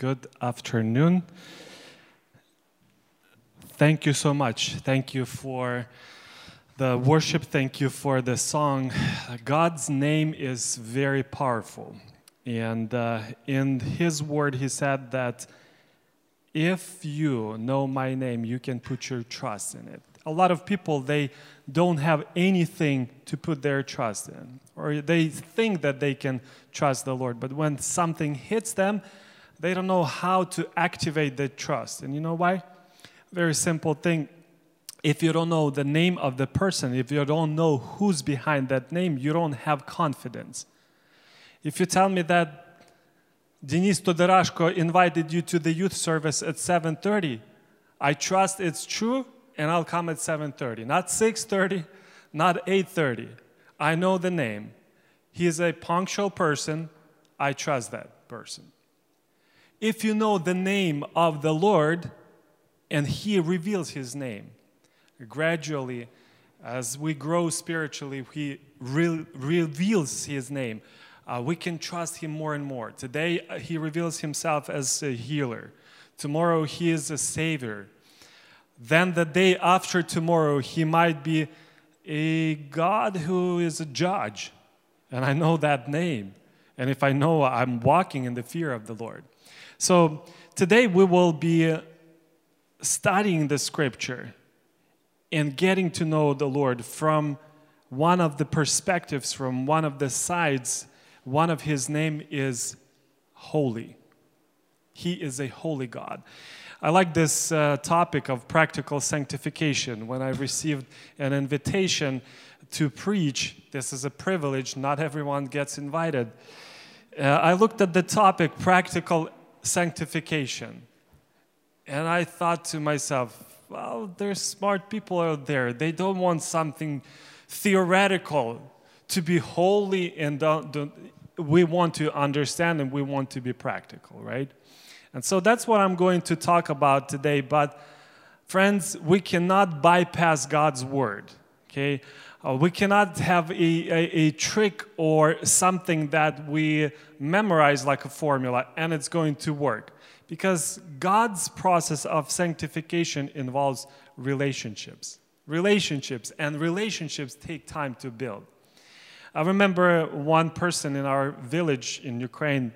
good afternoon. Thank you so much. Thank you for the worship. Thank you for the song. God's name is very powerful. And uh, in His word, He said that if you know my name, you can put your trust in it. A lot of people, they don't have anything to put their trust in, or they think that they can trust the Lord. But when something hits them, they don't know how to activate the trust. And you know why? Very simple thing. If you don't know the name of the person, if you don't know who's behind that name, you don't have confidence. If you tell me that Denis Todarashko invited you to the youth service at 7:30, I trust it's true and I'll come at 7:30, not 6:30, not 8:30. I know the name. He is a punctual person. I trust that person. If you know the name of the Lord and he reveals his name, gradually as we grow spiritually, he re- reveals his name uh, we can trust him more and more. Today, uh, he reveals himself as a healer. Tomorrow, he is a savior. Then, the day after tomorrow, he might be a God who is a judge. And I know that name. And if I know, I'm walking in the fear of the Lord. So, today we will be studying the scripture and getting to know the Lord from one of the perspectives, from one of the sides one of his name is holy. He is a holy God. I like this uh, topic of practical sanctification. When I received an invitation to preach, this is a privilege, not everyone gets invited. Uh, I looked at the topic practical sanctification. And I thought to myself, well, there's smart people out there. They don't want something theoretical to be holy and don't, don't, we want to understand and we want to be practical, right? And so that's what I'm going to talk about today. But, friends, we cannot bypass God's word, okay? Uh, we cannot have a, a, a, trick or something that we memorize like a formula and it's going to work. Because God's process of sanctification involves relationships. Relationships, and relationships take time to build. I remember one person in our village in Ukraine.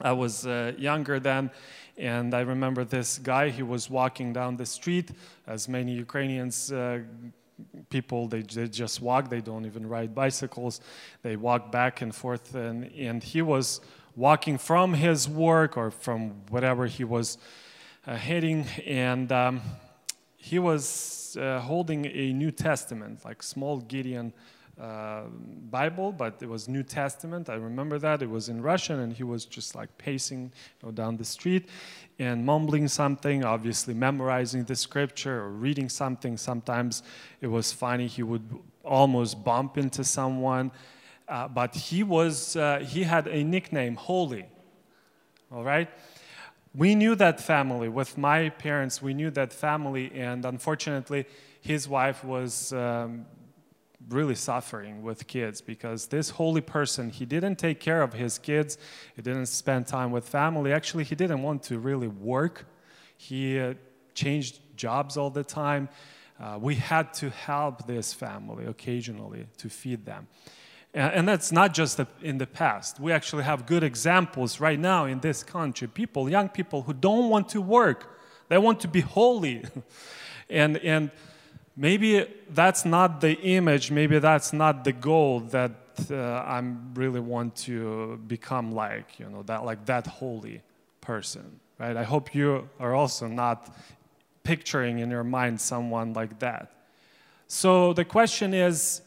I was uh, younger then, and I remember this guy. He was walking down the street, as many Ukrainians. Uh, people they, they just walk they don't even ride bicycles. They walk back and forth and, and he was walking from his work or from whatever he was uh, heading and um, he was uh, holding a new testament like small gideon uh, Bible, but it was New Testament. I remember that. It was in Russian, and he was just like pacing you know, down the street and mumbling something, obviously memorizing the scripture or reading something. Sometimes it was funny. He would almost bump into someone. Uh, but he was uh, he had a nickname holy all right we knew that family with my parents we knew that family and unfortunately his wife was um, really suffering with kids because this holy person he didn't take care of his kids. He didn't spend time with family. Actually he didn't want to really work. He uh, changed jobs all the time. Uh, we had to help this family occasionally to feed them. And, and that's not just in the past. We actually have good examples right now in this country. People young people who don't want to work. They want to be holy. And and maybe that's not the image, maybe that's not the goal that uh, I really want to become like, you know, that like that holy person, right? I hope you are also not picturing in your mind someone like that. So the question is,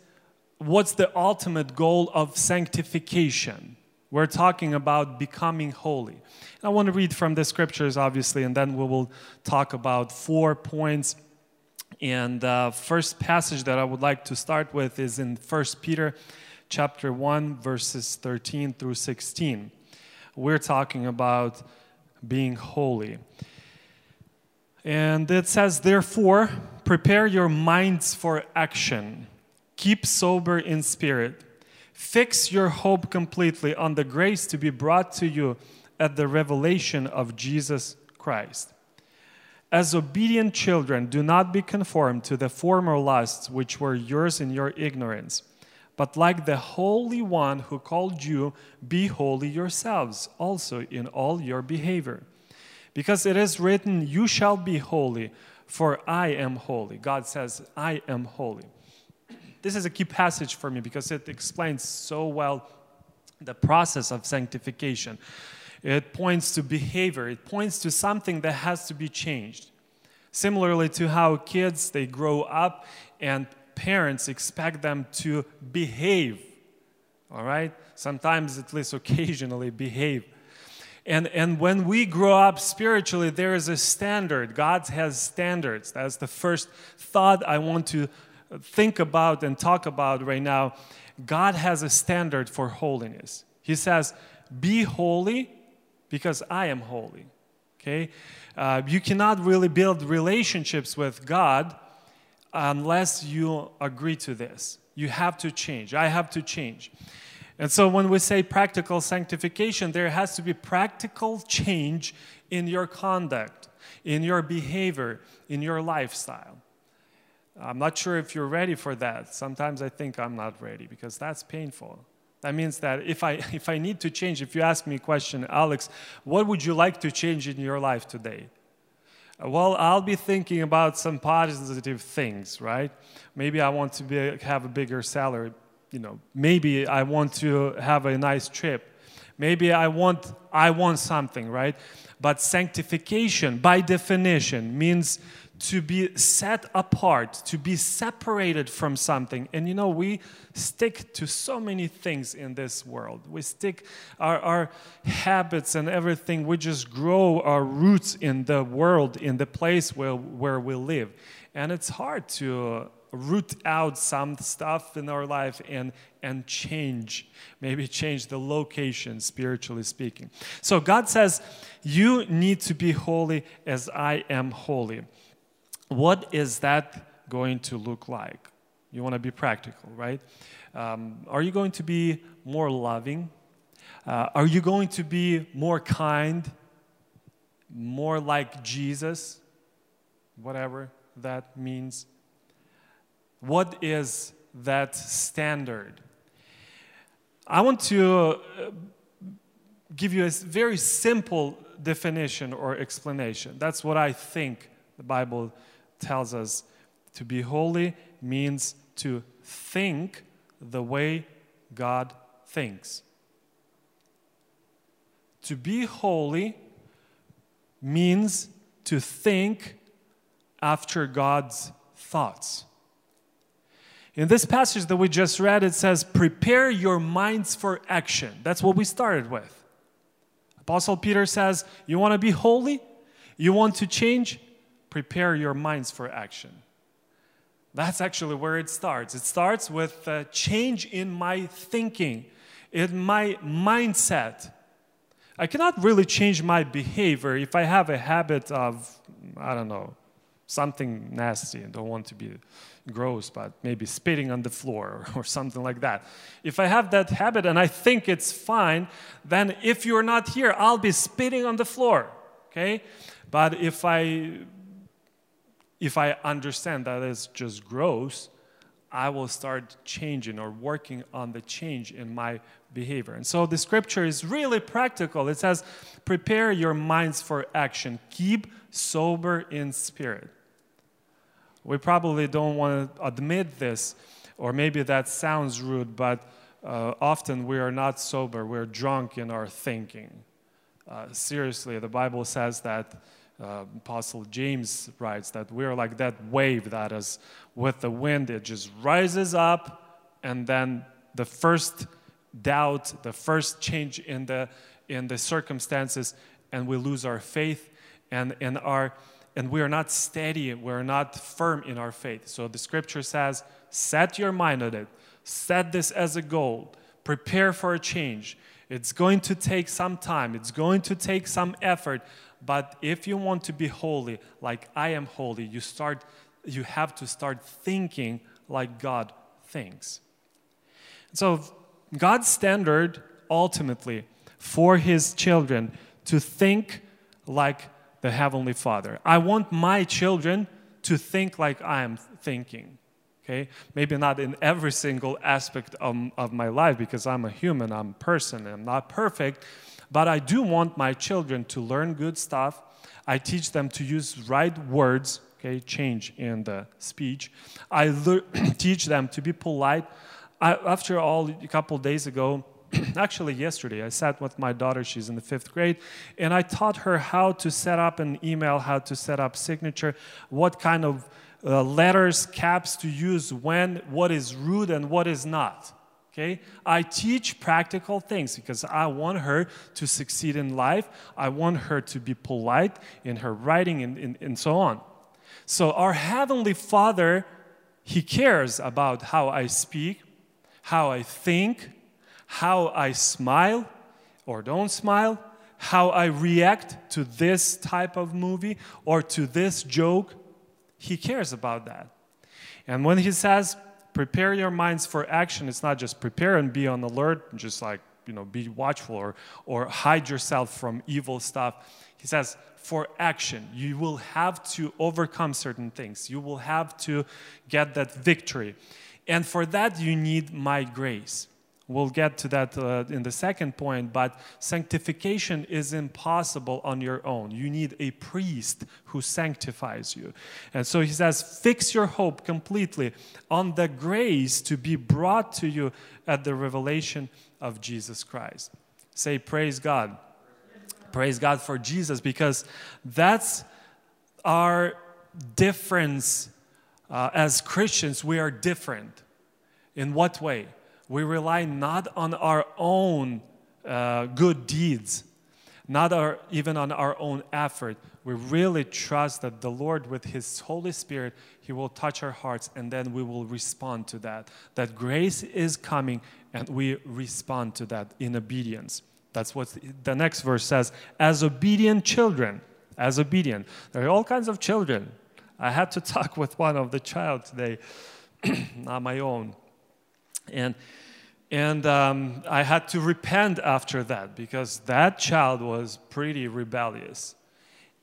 what's the ultimate goal of sanctification? We're talking about becoming holy. I want to read from the scriptures, obviously, and then we will talk about four points and the first passage that I would like to start with is in 1 Peter chapter 1 verses 13 through 16. We're talking about being holy. And it says, Therefore, prepare your minds for action. Keep sober in spirit. Fix your hope completely on the grace to be brought to you at the revelation of Jesus Christ. As obedient children, do not be conformed to the former lusts which were yours in your ignorance. But like the Holy One who called you, be holy yourselves also in all your behavior. Because it is written, You shall be holy, for I am holy. God says, I am holy. This is a key passage for me because it explains so well the process of sanctification. It points to behavior, it points to something that has to be changed. Similarly to how kids they grow up and parents expect them to behave. All right? Sometimes at least occasionally behave. And, and when we grow up spiritually, there is a standard. God has standards. That's the first thought I want to think about and talk about right now. God has a standard for holiness. He says, Be holy because I am holy. Okay? Uh, you cannot really build relationships with God unless you agree to this. You have to change. I have to change. And so when we say practical sanctification, there has to be practical change in your conduct, in your behavior, in your lifestyle. I'm not sure if you're ready for that. Sometimes I think I'm not ready because that's painful. That means that if I, if I need to change, if you ask me a question, Alex, what would you like to change in your life today? Uh, well, I'll be thinking about some positive things, right? Maybe I want to be, have a bigger salary. You know, maybe I want to have a nice trip. Maybe I want, I want something, right? But sanctification, by definition, means to be set apart, to be separated from something. And you know, we stick to so many things in this world. We stick our, our habits and everything, we just grow our roots in the world, in the place where, where we live. And it's hard to root out some stuff in our life and and change maybe change the location spiritually speaking so god says you need to be holy as i am holy what is that going to look like? You want to be practical, right? Um, are you going to be more loving? Uh, are you going to be more kind? More like Jesus? Whatever that means. What is that standard? I want to uh, give you a very simple definition or explanation. That's what I think the Bible tells us to be holy means to think the way God thinks. To be holy means to think after God's thoughts. In this passage that we just read, it says, Prepare your minds for action. That's what we started with. Apostle Peter says, You want to be holy? You want to change? Prepare your minds for action. That's actually where it starts. It starts with a change in my thinking, in my mindset. I cannot really change my behavior if I have a habit of, I don't know, something nasty and don't want to be gross, but maybe spitting on the floor or something like that. If I have that habit and I think it's fine, then if you're not here, I'll be spitting on the floor, okay? But if I if I understand that it's just gross, I will start changing or working on the change in my behavior. And so the scripture is really practical. It says, Prepare your minds for action, keep sober in spirit. We probably don't want to admit this, or maybe that sounds rude, but uh, often we are not sober, we're drunk in our thinking. Uh, seriously, the Bible says that uh, Apostle James writes that we're like that wave that is with the wind, it just rises up, and then the first doubt, the first change in the, in the circumstances, and we lose our faith, and, and, our, and we are not steady, we're not firm in our faith. So the scripture says, set your mind on it, set this as a goal, prepare for a change. It's going to take some time, it's going to take some effort, but if you want to be holy, like I am holy, you start you have to start thinking like God thinks. So God's standard ultimately for his children to think like the Heavenly Father. I want my children to think like I am thinking. Okay? Maybe not in every single aspect of, of my life because I'm a human, I'm a person, I'm not perfect. But I do want my children to learn good stuff. I teach them to use right words, okay, change in the speech. I teach them to be polite. I, after all, a couple days ago, actually yesterday i sat with my daughter she's in the fifth grade and i taught her how to set up an email how to set up signature what kind of uh, letters caps to use when what is rude and what is not okay i teach practical things because i want her to succeed in life i want her to be polite in her writing and, and, and so on so our heavenly father he cares about how i speak how i think how I smile or don't smile, how I react to this type of movie or to this joke. He cares about that. And when he says, prepare your minds for action, it's not just prepare and be on alert, and just like, you know, be watchful or, or hide yourself from evil stuff. He says, for action, you will have to overcome certain things. You will have to get that victory. And for that, you need my grace. We'll get to that uh, in the second point, but sanctification is impossible on your own. You need a priest who sanctifies you. And so he says, fix your hope completely on the grace to be brought to you at the revelation of Jesus Christ. Say, Praise God. Praise God for Jesus, because that's our difference uh, as Christians. We are different. In what way? We rely not on our own uh, good deeds, not our, even on our own effort. We really trust that the Lord, with His Holy Spirit, He will touch our hearts and then we will respond to that. That grace is coming and we respond to that in obedience. That's what the next verse says. As obedient children, as obedient. There are all kinds of children. I had to talk with one of the child today, not my own. And, and um, I had to repent after that because that child was pretty rebellious.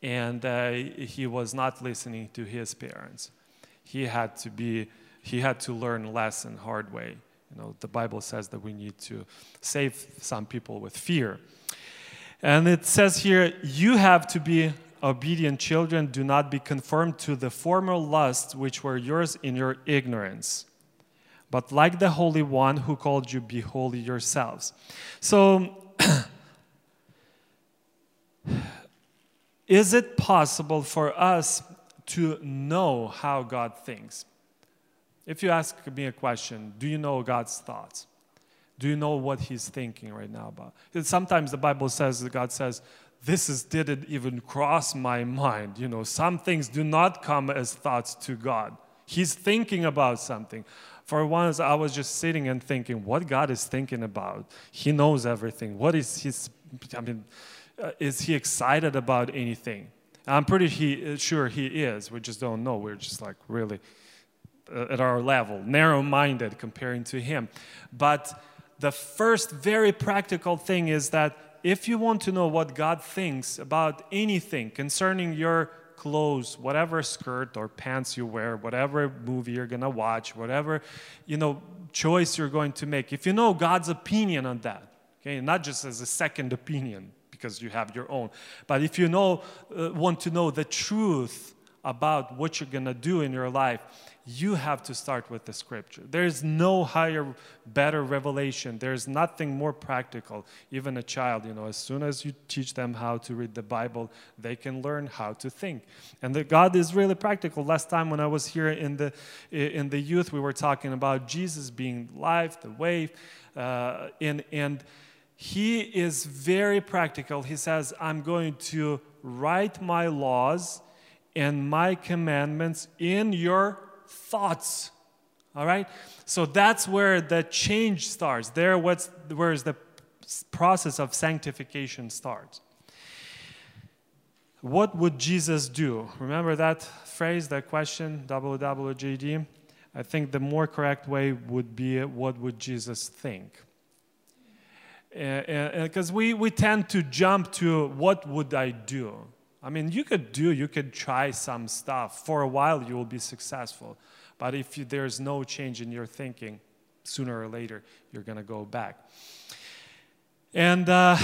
And uh, he was not listening to his parents. He had to be, he had to learn lesson hard way. You know, the Bible says that we need to save some people with fear. And it says here, you have to be obedient children, do not be conformed to the former lusts which were yours in your ignorance but like the Holy One who called you, be holy yourselves. So, is it possible for us to know how God thinks? If you ask me a question, do you know God's thoughts? Do you know what He's thinking right now about? Sometimes the Bible says that God says, this is, didn't even cross my mind. You know, some things do not come as thoughts to God. He's thinking about something. For once, I was just sitting and thinking, what God is thinking about. He knows everything. What is His, I mean, uh, is He excited about anything? I'm pretty he, uh, sure He is. We just don't know. We're just like really uh, at our level, narrow minded comparing to Him. But the first very practical thing is that if you want to know what God thinks about anything concerning your clothes, whatever skirt or pants you wear, whatever movie you're going to watch, whatever, you know, choice you're going to make. If you know God's opinion on that, okay, not just as a second opinion because you have your own, but if you know uh, want to know the truth about what you're going to do in your life, you have to start with the scripture. There's no higher, better revelation. There's nothing more practical. Even a child, you know, as soon as you teach them how to read the Bible, they can learn how to think. And God is really practical. Last time when I was here in the in the youth, we were talking about Jesus being life, the way, uh, and and he is very practical. He says, "I'm going to write my laws." and my commandments in your thoughts. All right? So that's where the change starts. There, what's, where's the process of sanctification starts. What would Jesus do? Remember that phrase, that question, WWJD? I think the more correct way would be what would Jesus think? Eh, eh, eh, because we, we tend to jump to what would I do? I mean, you could do, you could try some stuff. For a while, you will be successful. But if you, there's no change in your thinking, sooner or later, you're going to go back. And uh,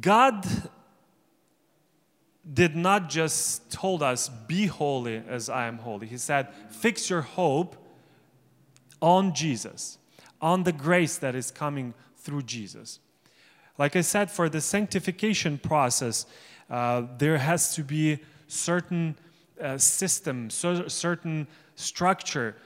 God did not just told us, be holy as I am holy. He said, fix your hope on Jesus, on the grace that is coming through Jesus. Like I said, for the sanctification process, there has to be certain uh, system, so, certain structure,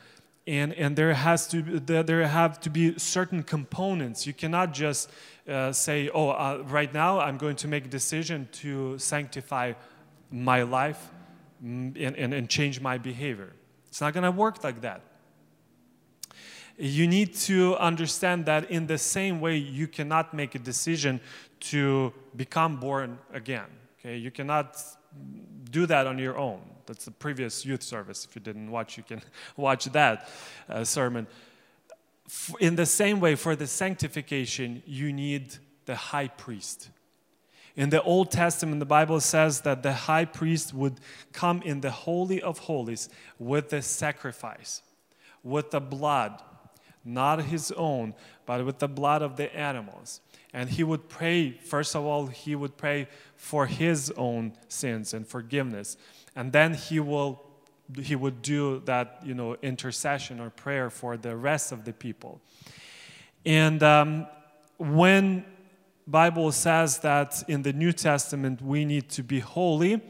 and, and there has to there have to be certain components. You cannot just uh, say, "Oh, uh, right now I'm going to make a decision to sanctify my life mm, and, and, and change my behavior." It's not going to work like that you need to understand that in the same way you cannot make a decision to become born again okay you cannot do that on your own. That's the previous youth service. If you didn't watch you can watch that uh, sermon. In the same way for the sanctification you need the high priest. In the Old Testament, the Bible says that the high priest would come in the Holy of Holies with the sacrifice, with the blood, not his own, but with the blood of the animals. And he would pray, first of all, he would pray for his own sins and forgiveness. And then he will he would do that, you know, intercession or prayer for the rest of the people. And um, when Bible says that in the New Testament we need to be holy,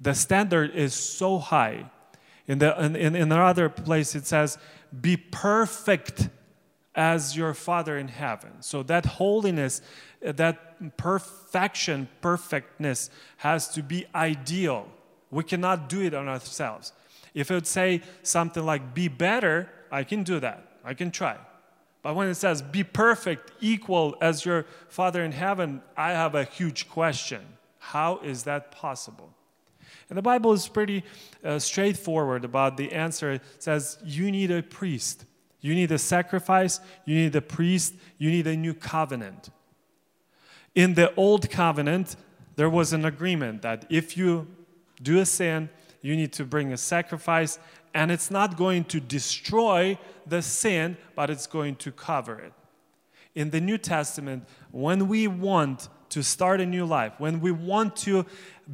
the standard is so high. In, the, in, in another place it says, be perfect as your Father in heaven. So that holiness, that perfection, perfectness has to be ideal. We cannot do it on ourselves. If it would say something like, be better, I can do that. I can try. But when it says, be perfect, equal as your Father in heaven, I have a huge question. How is that possible? And the Bible is pretty uh, straightforward about the answer. It says, You need a priest, you need a sacrifice, you need a priest, you need a new covenant. In the old covenant, there was an agreement that if you do a sin, you need to bring a sacrifice, and it's not going to destroy the sin, but it's going to cover it. In the New Testament, when we want to start a new life, when we want to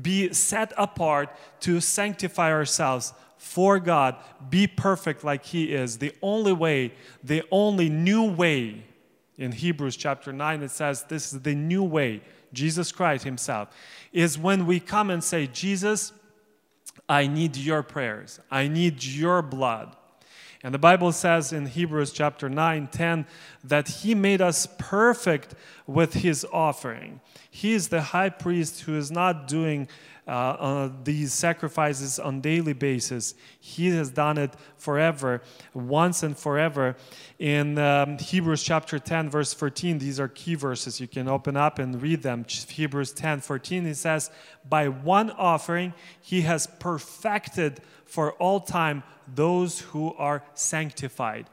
be set apart to sanctify ourselves for God, be perfect like He is, the only way, the only new way, in Hebrews chapter 9, it says this is the new way, Jesus Christ Himself, is when we come and say, Jesus, I need your prayers, I need your blood. And the Bible says in Hebrews chapter 9, 10, that He made us perfect with His offering. He is the high priest who is not doing uh, uh, these sacrifices on daily basis. He has done it forever, once and forever. In um, Hebrews chapter 10, verse 14, these are key verses. You can open up and read them. Hebrews 10, 14, it says, By one offering he has perfected for all time those who are sanctified.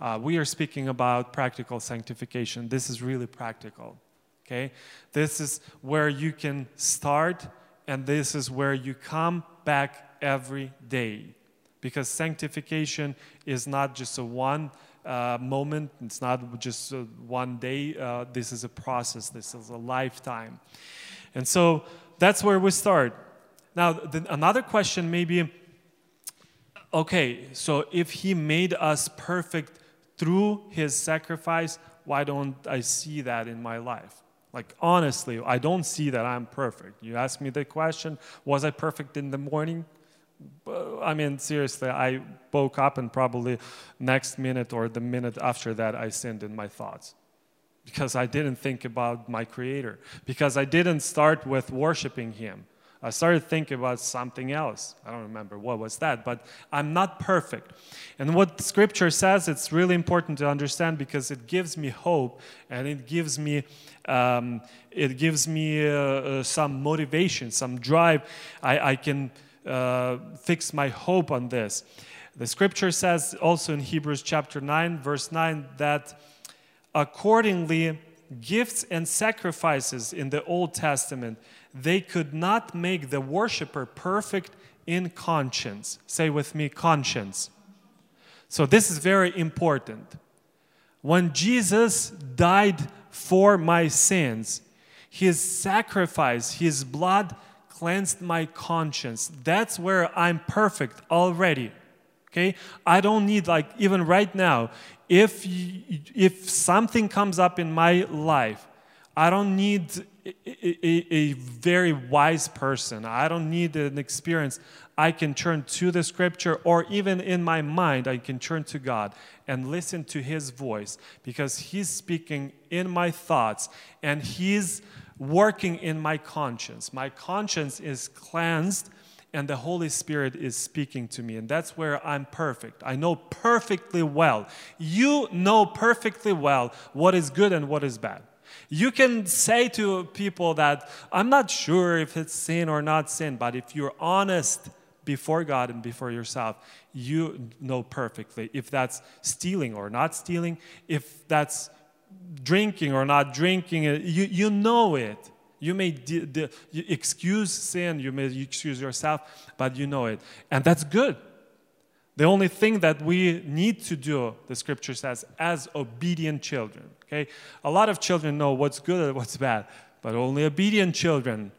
Uh, we are speaking about practical sanctification. This is really practical. Okay? This is where you can start and this is where you come back every day. Because sanctification is not just a one uh, moment, it's not just one day. Uh, this is a process, this is a lifetime. And so that's where we start. Now, the, another question may be okay, so if he made us perfect through his sacrifice, why don't I see that in my life? Like, honestly, I don't see that I'm perfect. You ask me the question, was I perfect in the morning? I mean, seriously, I woke up and probably next minute or the minute after that, I sinned in my thoughts because I didn't think about my Creator, because I didn't start with worshiping Him. I started thinking about something else. I don't remember what was that, but I'm not perfect. And what scripture says, it's really important to understand because it gives me hope and it gives me um, it gives me uh, uh, some motivation, some drive. I, I can uh, fix my hope on this. The scripture says also in Hebrews chapter 9, verse 9, that accordingly gifts and sacrifices in the Old Testament, they could not make the worshiper perfect in conscience. Say with me, conscience. So, this is very important. When Jesus died for my sins, his sacrifice, his blood cleansed my conscience. That's where I'm perfect already. Okay? I don't need, like, even right now, if, if something comes up in my life, I don't need a, a, a, very wise person. I don't need an experience. I can turn to the scripture, or even in my mind, I can turn to God and listen to His voice because He's speaking in my thoughts and He's working in my conscience. My conscience is cleansed and the Holy Spirit is speaking to me. And that's where I'm perfect. I know perfectly well. You know perfectly well what is good and what is bad. You can say to people that I'm not sure if it's sin or not sin, but if you're honest before God and before yourself, you know perfectly if that's stealing or not stealing, if that's drinking or not drinking, uh, you, you know it. You may de- de- you excuse sin, you may excuse yourself, but you know it. And that's good. The only thing that we need to do, the scripture says, as obedient children. Okay? A lot of children know what's good and what's bad, but only obedient children,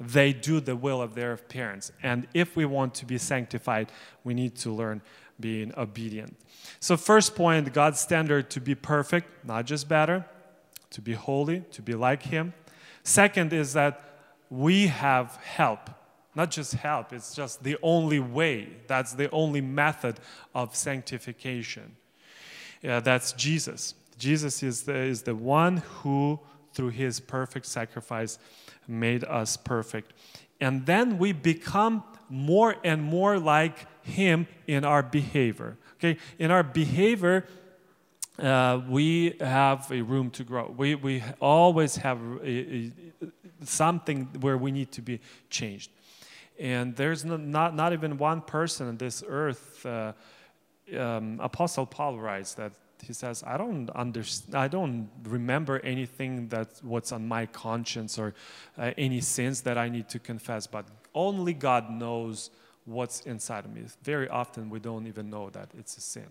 they do the will of their parents. And if we want to be sanctified, we need to learn being obedient. So, first point God's standard to be perfect, not just better, to be holy, to be like Him. Second is that we have help. Not just help, it's just the only way. That's the only method of sanctification. Yeah, that's Jesus. Jesus is the, is the one who, through his perfect sacrifice, made us perfect. And then we become more and more like him in our behavior. Okay, in our behavior, uh, we have a room to grow. We, we always have a, a, something where we need to be changed. And there's not, not, even one person on this earth. Uh, um, Apostle Paul writes that he says, I don't understand, I don't remember anything that what's on my conscience or uh, any sins that I need to confess, but only God knows what's inside of me. Very often we don't even know that it's a sin.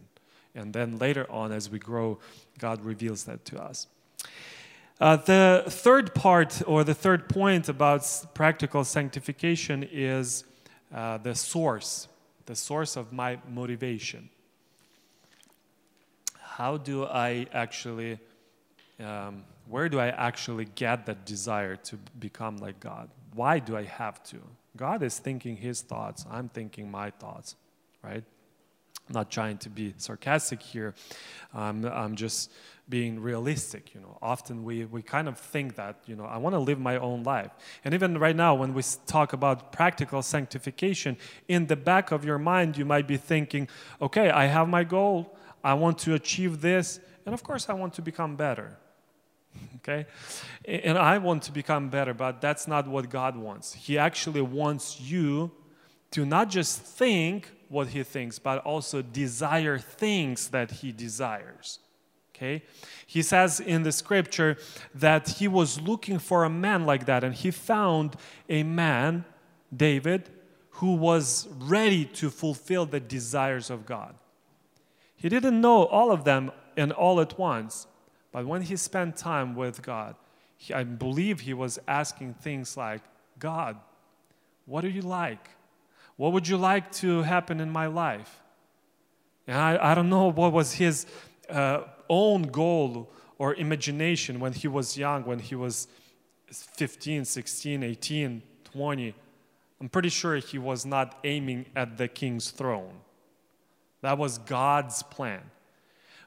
And then later on, as we grow, God reveals that to us. Uh, the third part, or the third point about practical sanctification, is uh, the source, the source of my motivation. How do I actually, um, where do I actually get that desire to become like God? Why do I have to? God is thinking his thoughts, I'm thinking my thoughts, right? I'm not trying to be sarcastic here. Um, I'm just being realistic. You know, often we, we kind of think that, you know, I want to live my own life. And even right now, when we talk about practical sanctification, in the back of your mind, you might be thinking, okay, I have my goal. I want to achieve this. And of course, I want to become better. okay? And I want to become better, but that's not what God wants. He actually wants you to not just think what he thinks, but also desire things that he desires. Okay? He says in the scripture that he was looking for a man like that, and he found a man, David, who was ready to fulfill the desires of God. He didn't know all of them and all at once, but when he spent time with God, he, I believe he was asking things like, God, what do you like? What would you like to happen in my life? And I, I don't know what was his uh, own goal or imagination when he was young, when he was 15, 16, 18, 20. I'm pretty sure he was not aiming at the king's throne. That was God's plan.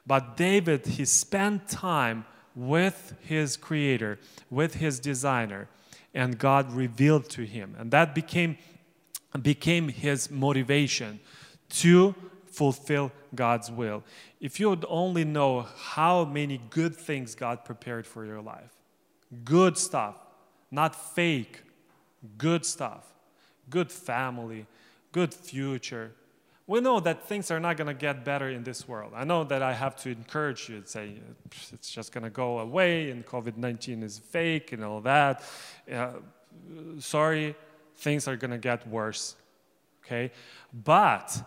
But David, he spent time with his creator, with his designer, and God revealed to him. And that became became his motivation to fulfill God's will. If you would only know how many good things God prepared for your life, good stuff, not fake, good stuff, good family, good future, We know that things are not going to get better in this world. I know that I have to encourage you and say it's just going to go away and COVID 19 is fake and all that. Uh, sorry, things are going to get worse. Okay? But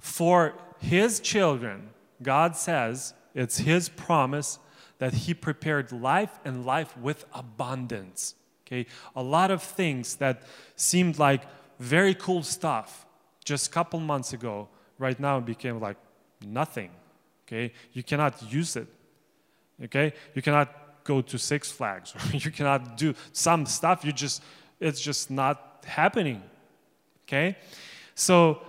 for his children, God says it's his promise that he prepared life and life with abundance. Okay? A lot of things that seemed like very cool stuff just a couple months ago, right now it became like nothing. Okay? You cannot use it. Okay? You cannot go to Six Flags you cannot do some stuff. You just it's just not happening. Okay? So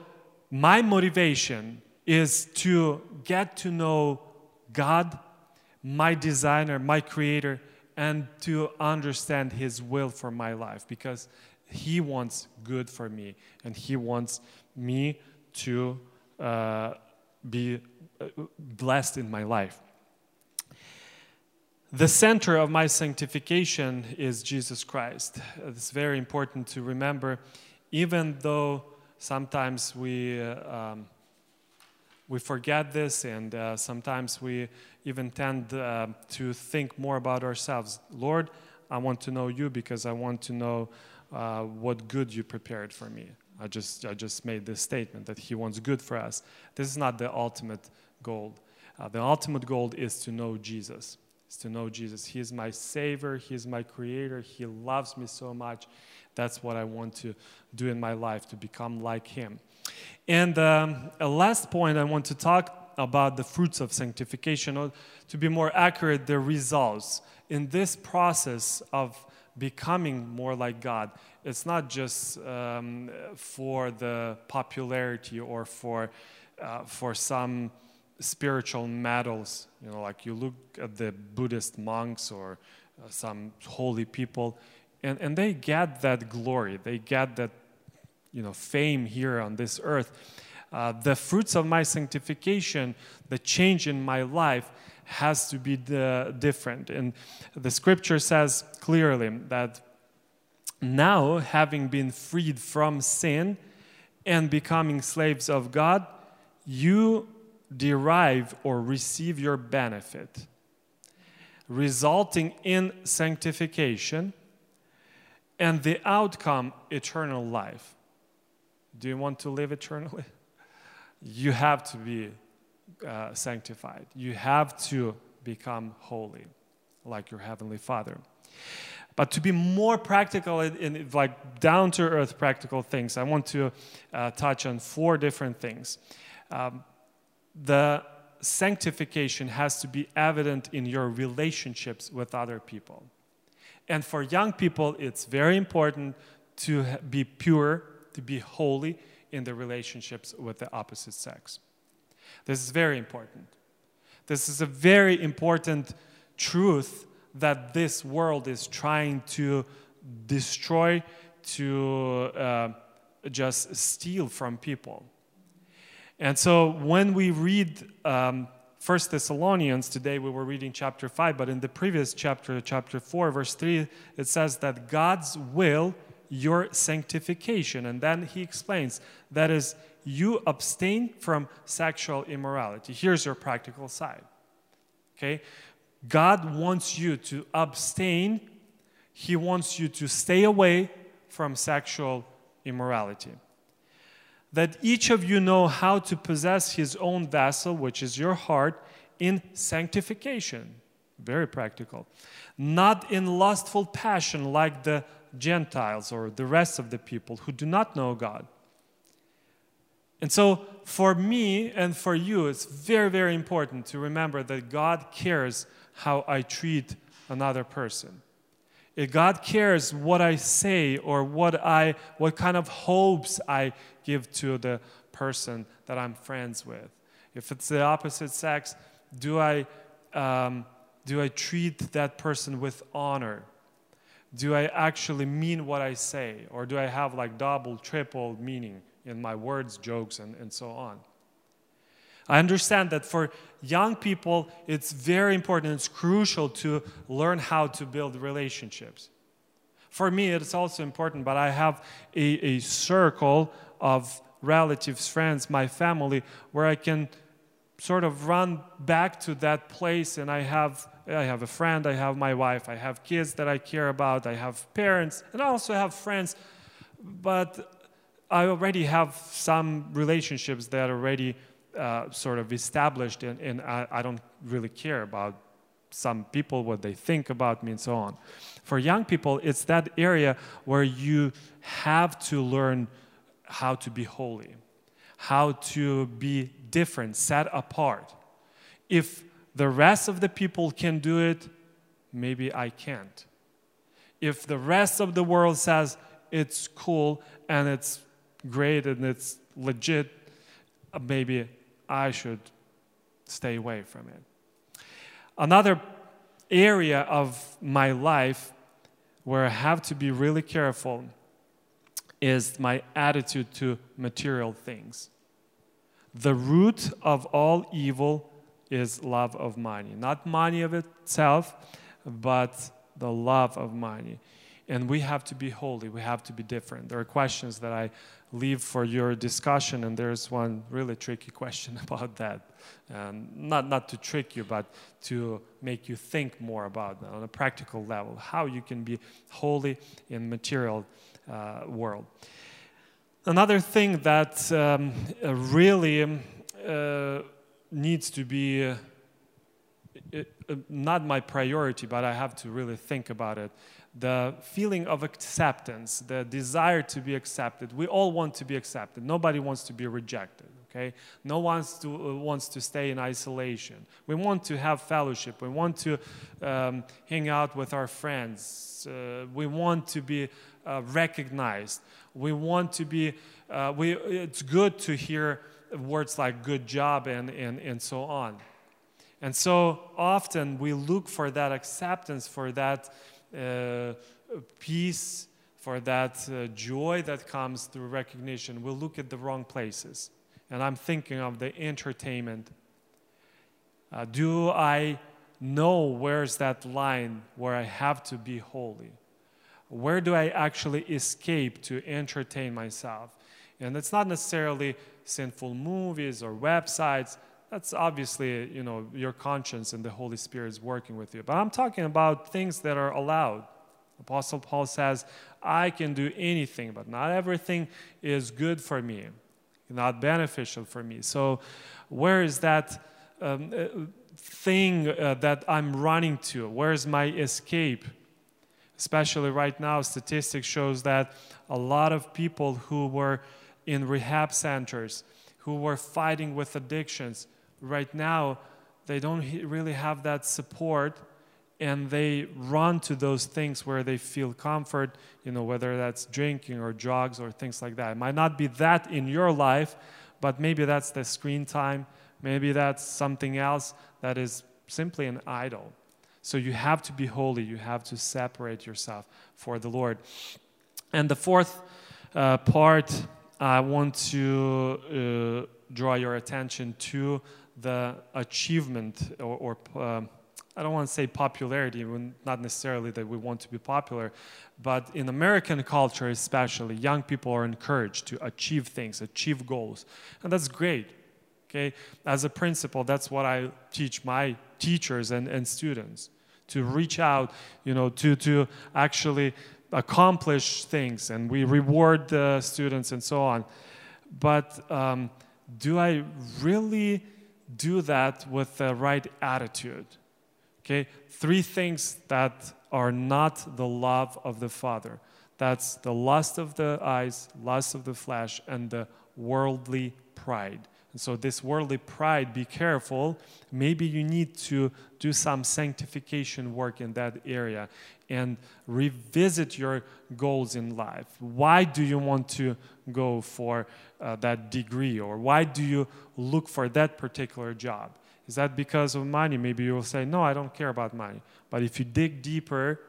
my motivation is to get to know God, my designer, my creator, and to understand his will for my life because he wants good for me and He wants me to uh, be uh, blessed in my life. The center of my sanctification is Jesus Christ. It's very important to remember, even though sometimes we, uh, um, we forget this and uh, sometimes we even tend uh, to think more about ourselves. Lord, I want to know you because I want to know uh, what good you prepared for me. I just, I just made this statement that He wants good for us. This is not the ultimate goal. Uh, the ultimate goal is to know Jesus. Is to know Jesus. He is my Savior. He is my Creator. He loves me so much. That's what I want to do in my life to become like Him. And um, a last point I want to talk about the fruits of sanctification, or to be more accurate, the results in this process of becoming more like God. It's not just um, for the popularity or for, uh, for some spiritual medals. You know, like you look at the Buddhist monks or uh, some holy people, and, and they get that glory. They get that, you know, fame here on this earth. Uh, the fruits of my sanctification, the change in my life, has to be different. And the scripture says clearly that now, having been freed from sin and becoming slaves of God, you derive or receive your benefit, resulting in sanctification and the outcome eternal life. Do you want to live eternally? You have to be uh, sanctified. You have to become holy, like your heavenly Father. But to be more practical in, like down to earth practical things, I want to uh, touch on four different things. Um, the sanctification has to be evident in your relationships with other people. And for young people, it's very important to be pure, to be holy in the relationships with the opposite sex. This is very important. This is a very important truth that this world is trying to destroy, to uh, just steal from people. And so when we read um, 1 Thessalonians, today we were reading chapter 5, but in the previous chapter, chapter 4, verse 3, it says that God's will, your sanctification. And then he explains that is you abstain from sexual immorality. Here's your practical side. Okay? God wants you to abstain, He wants you to stay away from sexual immorality. That each of you know how to possess his own vessel, which is your heart, in sanctification. Very practical. Not in lustful passion like the Gentiles or the rest of the people who do not know God and so, for me and for you, it's very, very important to remember that God cares how I treat another person. If God cares what I say or what, I, what kind of hopes I give to the person that I'm friends with. If it's the opposite sex, do I, um, do I treat that person with honor? Do I actually mean what I say? Or do I have like double, triple meaning? In my words, jokes, and, and so on. I understand that for young people, it's very important, it's crucial to learn how to build relationships. For me, it's also important, but I have a, a circle of relatives, friends, my family, where I can sort of run back to that place and I have I have a friend, I have my wife, I have kids that I care about, I have parents, and I also have friends, but I already have some relationships that are already uh, sort of established, and, and I, I don't really care about some people, what they think about me, and so on. For young people, it's that area where you have to learn how to be holy, how to be different, set apart. If the rest of the people can do it, maybe I can't. If the rest of the world says it's cool and it's great and it's legit, uh, maybe I should stay away from it. Another area of my life where I have to be really careful is my attitude to material things. The root of all evil is love of money. Not money of itself, but the love of money. And we have to be holy, we have to be different. There are questions that I leave for your discussion, and there's one really tricky question about that. Um, not, not to trick you, but to make you think more about that on a practical level, how you can be holy in material uh, world. Another thing that um, really uh, needs to be uh, not my priority, but I have to really think about it. The feeling of acceptance, the desire to be accepted. We all want to be accepted. Nobody wants to be rejected. Okay? No one wants to, uh, wants to stay in isolation. We want to have fellowship. We want to um, hang out with our friends. Uh, we want to be uh, recognized. We want to be, uh, we, it's good to hear words like good job and, and, and so on. And so often we look for that acceptance, for that uh, peace, for that uh, joy that comes through recognition. We look at the wrong places. And I'm thinking of the entertainment. Uh, do I know where's that line where I have to be holy? Where do I actually escape to entertain myself? And it's not necessarily sinful movies or websites. That's obviously, you know, your conscience and the Holy Spirit is working with you. But I'm talking about things that are allowed. Apostle Paul says, I can do anything, but not everything is good for me, not beneficial for me. So, where is that um, uh, thing uh, that I'm running to? Where is my escape? Especially right now, statistics shows that a lot of people who were in rehab centers who were fighting with addictions. Right now, they don't really have that support and they run to those things where they feel comfort, you know, whether that's drinking or drugs or things like that. It might not be that in your life, but maybe that's the screen time, maybe that's something else that is simply an idol. So you have to be holy, you have to separate yourself for the Lord. And the fourth uh, part I want to uh, draw your attention to the achievement or, or uh, I don't want to say popularity, not necessarily that we want to be popular, but in American culture, especially, young people are encouraged to achieve things, achieve goals. And that's great. Okay? As a principal, that's what I teach my teachers and, and students to reach out, you know, to, to actually accomplish things and we reward the students and so on. But um, do I really do that with the right attitude? Okay, three things that are not the love of the Father. That's the lust of the eyes, lust of the flesh, and the worldly pride. And so, this worldly pride, be careful. Maybe you need to do some sanctification work in that area and revisit your goals in life. Why do you want to go for uh, that degree? Or why do you look for that particular job? Is that because of money? Maybe you will say, No, I don't care about money. But if you dig deeper,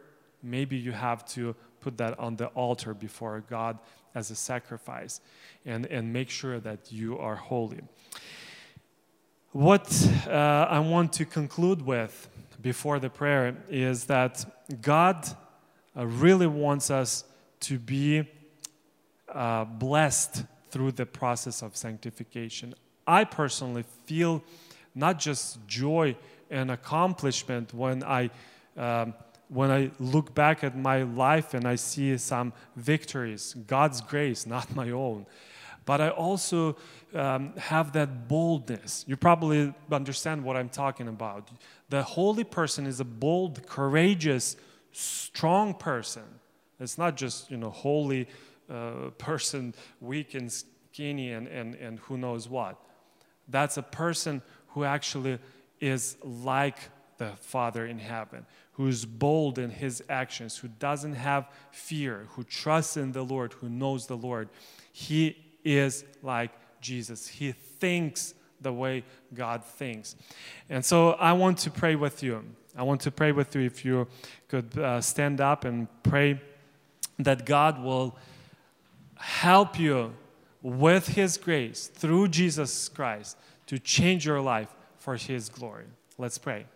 maybe you have to put that on the altar before God as a sacrifice and, and make sure that you are holy. What uh, I want to conclude with before the prayer is that God uh, really wants us to be uh, blessed through the process of sanctification. I personally feel not just joy and accomplishment when I um, when I look back at my life and I see some victories, God's grace, not my own. But I also um, have that boldness. You probably understand what I'm talking about. The holy person is a bold, courageous, strong person. It's not just you know holy uh, person, weak and skinny and, and, and who knows what. That's a person who actually is like the Father in heaven, who is bold in his actions, who doesn't have fear, who trusts in the Lord, who knows the Lord. He is like Jesus. He thinks the way God thinks. And so I want to pray with you. I want to pray with you if you could uh, stand up and pray that God will help you with His grace through Jesus Christ to change your life for His glory. Let's pray.